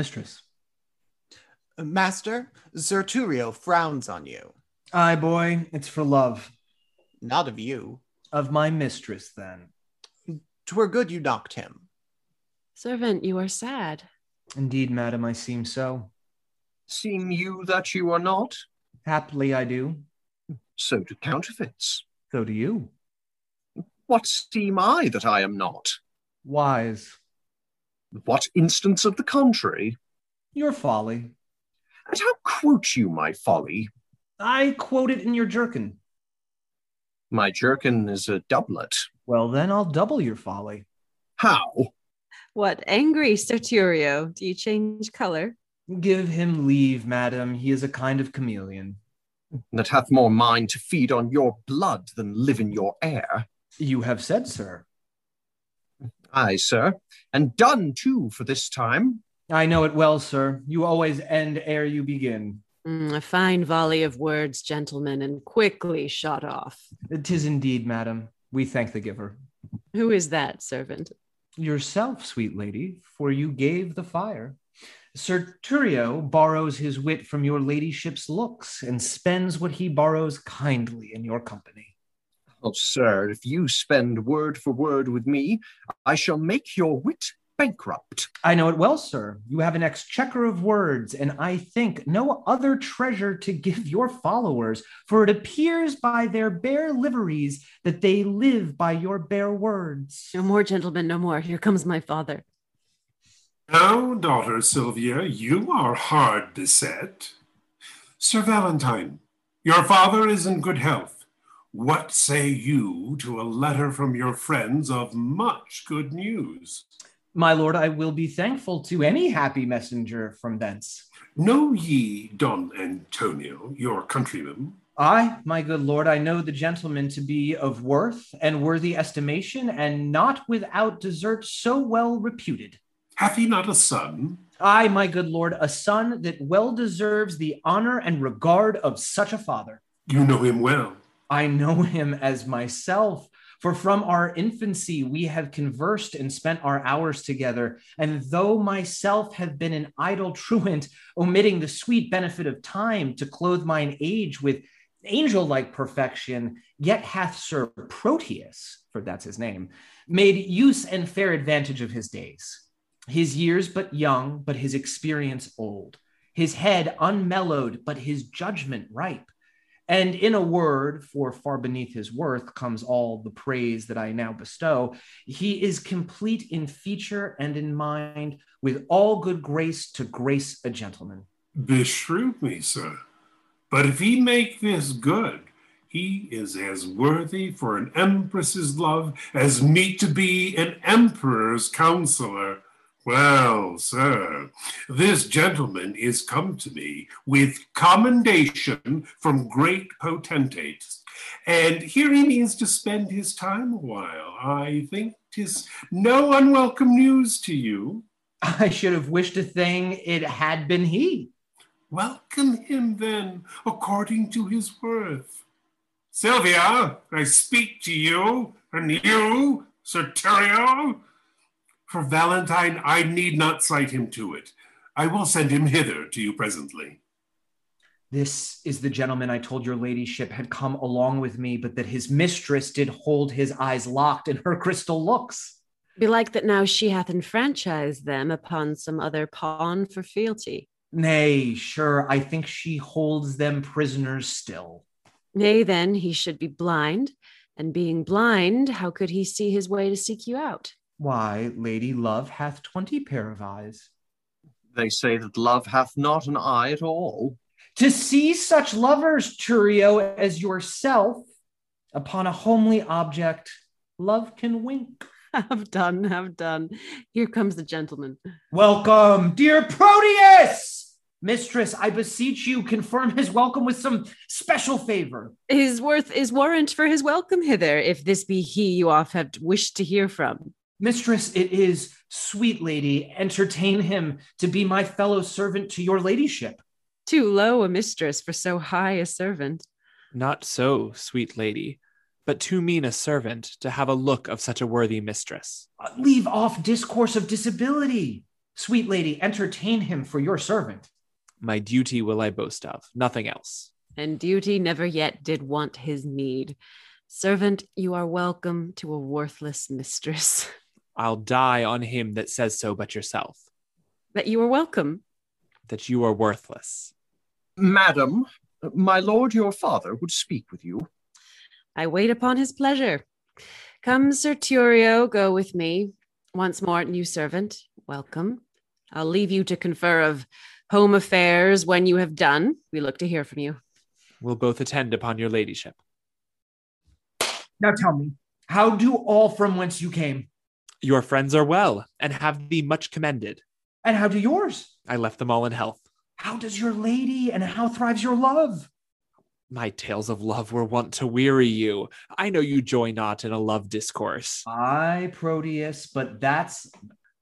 Servant? Mistress. Uh, Master, Sir Thurio frowns on you. Aye, boy, it's for love. Not of you. Of my mistress, then. Twere good you knocked him. Servant, you are sad. Indeed, madam, I seem so. Seem you that you are not? Haply I do. So do counterfeits. So do you. What seem I that I am not? Wise. What instance of the contrary? Your folly. And how quote you my folly? I quote it in your jerkin. My jerkin is a doublet. Well, then I'll double your folly. How? What, angry, Sir Thurio? Do you change color? Give him leave, madam. He is a kind of chameleon. That hath more mind to feed on your blood than live in your air. You have said, sir. Aye, sir, and done too for this time. I know it well, sir. You always end ere you begin. Mm, a fine volley of words, gentlemen, and quickly shot off. Tis indeed, madam. We thank the giver. Who is that, servant? Yourself, sweet lady, for you gave the fire. Sir Thurio borrows his wit from your ladyship's looks and spends what he borrows kindly in your company. Oh, sir, if you spend word for word with me, I shall make your wit bankrupt. I know it well, sir. You have an exchequer of words, and I think no other treasure to give your followers, for it appears by their bare liveries that they live by your bare words. No more, gentlemen, no more. Here comes my father. Now, daughter Silvia, you are hard beset. Sir Valentine, your father is in good health. What say you to a letter from your friends of much good news? My lord, I will be thankful to any happy messenger from thence. Know ye Don Antonio, your countryman? I, my good lord, I know the gentleman to be of worth and worthy estimation, and not without desert so well reputed. Hath he not a son? I, my good lord, a son that well deserves the honor and regard of such a father. You know him well. I know him as myself. For from our infancy we have conversed and spent our hours together. And though myself have been an idle truant, omitting the sweet benefit of time to clothe mine age with angel like perfection, yet hath Sir Proteus, for that's his name, made use and fair advantage of his days. His years but young, but his experience old. His head unmellowed, but his judgment ripe. And in a word, for far beneath his worth comes all the praise that I now bestow, he is complete in feature and in mind, with all good grace to grace a gentleman. Beshrew me, sir. But if he make this good, he is as worthy for an empress's love as meet to be an emperor's counselor. Well, sir, this gentleman is come to me with commendation from great potentates, and here he means to spend his time a while. I think 'tis no unwelcome news to you. I should have wished a thing it had been he. Welcome him then, according to his worth. Silvia, I speak to you, and you, Sir Thurio. For Valentine, I need not cite him to it. I will send him hither to you presently. This is the gentleman I told your ladyship had come along with me, but that his mistress did hold his eyes locked in her crystal looks. Belike that now she hath enfranchised them upon some other pawn for fealty. Nay, sure, I think she holds them prisoners still. Nay, then he should be blind, and being blind, how could he see his way to seek you out? Why, Lady Love hath twenty pair of eyes. They say that love hath not an eye at all. To see such lovers, Thurio, as yourself, upon a homely object, love can wink. Have done, have done. Here comes the gentleman. Welcome, dear Proteus! Mistress, I beseech you, confirm his welcome with some special favor. His worth is warrant for his welcome hither, if this be he you oft have wished to hear from. Mistress, it is, sweet lady, entertain him to be my fellow servant to your ladyship. Too low a mistress for so high a servant. Not so, sweet lady, but too mean a servant to have a look of such a worthy mistress. Uh, leave off discourse of disability. Sweet lady, entertain him for your servant. My duty will I boast of, nothing else. And duty never yet did want his need. Servant, you are welcome to a worthless mistress. I'll die on him that says so but yourself, That you are welcome. that you are worthless. Madam, my lord your father would speak with you. I wait upon his pleasure. Come, Sir Thurio, go with me. Once more, new servant, welcome. I'll leave you to confer of home affairs when you have done. We look to hear from you. We'll both attend upon your ladyship. Now tell me, how do all from whence you came? Your friends are well and have thee much commended. And how do yours? I left them all in health. How does your lady and how thrives your love? My tales of love were wont to weary you. I know you joy not in a love discourse. I, Proteus, but that's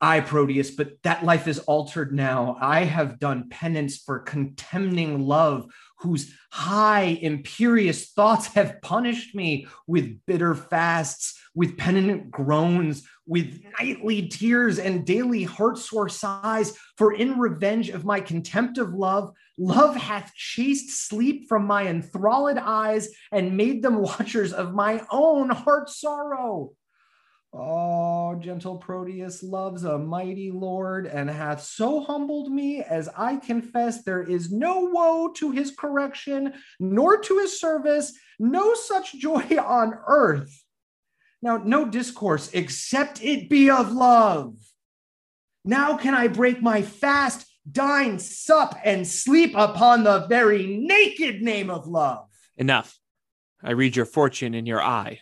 I, Proteus, but that life is altered now. I have done penance for contemning love, whose high, imperious thoughts have punished me with bitter fasts, with penitent groans, with nightly tears and daily heart sore sighs. For in revenge of my contempt of love, love hath chased sleep from my enthralled eyes and made them watchers of my own heart sorrow. Oh, gentle Proteus loves a mighty lord and hath so humbled me as I confess there is no woe to his correction, nor to his service, no such joy on earth. Now, no discourse except it be of love. Now can I break my fast, dine, sup, and sleep upon the very naked name of love. Enough. I read your fortune in your eye.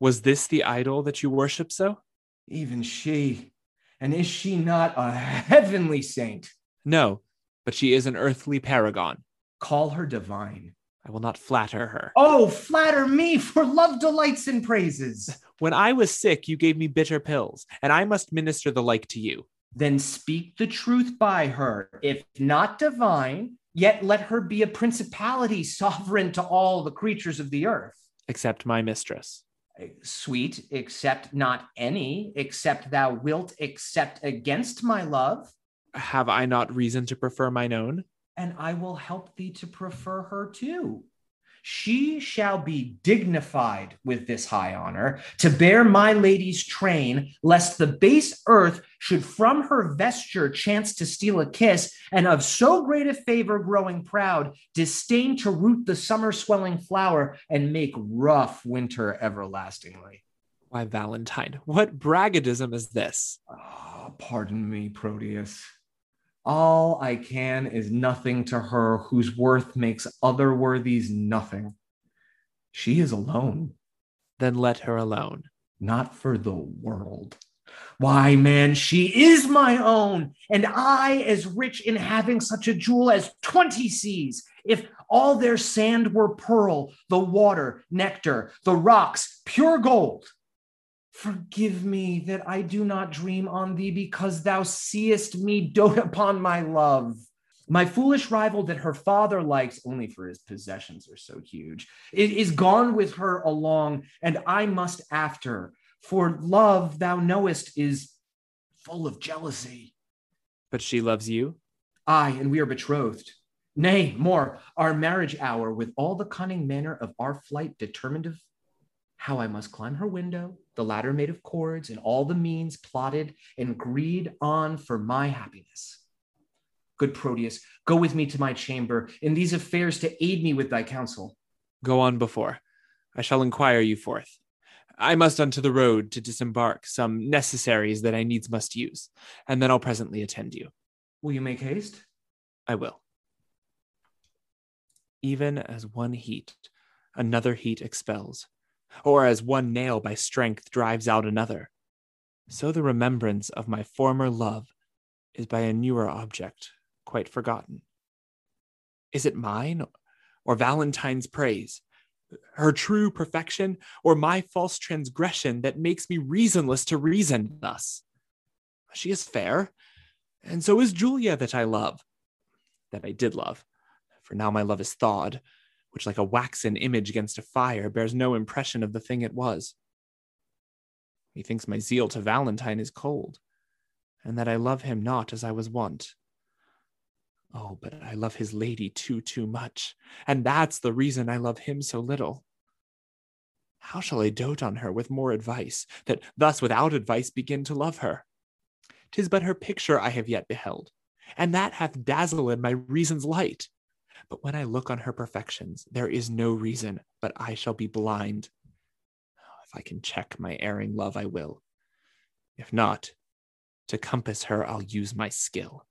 Was this the idol that you worship so? Even she, and is she not a heavenly saint? No, but she is an earthly paragon. Call her divine. I will not flatter her. Oh, flatter me, for love delights in praises. When I was sick, you gave me bitter pills, and I must minister the like to you. Then speak the truth by her. If not divine, yet let her be a principality sovereign to all the creatures of the earth. Except my mistress. Sweet, except not any, except thou wilt accept against my love, Have I not reason to prefer mine own? and I will help thee to prefer her too. She shall be dignified with this high honor to bear my lady's train, lest the base earth should from her vesture chance to steal a kiss, and of so great a favor growing proud, disdain to root the summer swelling flower and make rough winter everlastingly. Why, Valentine, what braggadism is this? Ah, pardon me, Proteus. All I can is nothing to her whose worth makes other worthies nothing. She is alone, Then let her alone. not for the world. Why, man, she is my own, and I as rich in having such a jewel as 20 seas. If all their sand were pearl, the water, nectar, the rocks, pure gold. Forgive me that I do not dream on thee because thou seest me dote upon my love. My foolish rival that her father likes only for his possessions are so huge is gone with her along, and I must after. For love, thou knowest, is full of jealousy. But she loves you? Aye, and we are betrothed. Nay, more, our marriage hour, with all the cunning manner of our flight determined of how I must climb her window, the ladder made of cords, and all the means plotted and greed on for my happiness. Good Proteus, go with me to my chamber in these affairs to aid me with thy counsel. Go on before. I shall inquire you forth. I must unto the road to disembark some necessaries that I needs must use, and then I'll presently attend you. Will you make haste? I will. Even as one heat another heat expels, or as one nail by strength drives out another, so the remembrance of my former love is by a newer object quite forgotten. Is it mine or Valentine's praise, her true perfection, or my false transgression that makes me reasonless to reason thus? She is fair, and so is Julia that I love, that I did love, for now my love is thawed, which like a waxen image against a fire bears no impression of the thing it was. Methinks my zeal to Valentine is cold, and that I love him not as I was wont. Oh, but I love his lady too, too much, and that's the reason I love him so little. How shall I dote on her with more advice, that thus without advice begin to love her? Tis but her picture I have yet beheld, and that hath dazzled my reason's light. But when I look on her perfections, there is no reason but I shall be blind. Oh, if I can check my erring love, I will. If not, to compass her, I'll use my skill.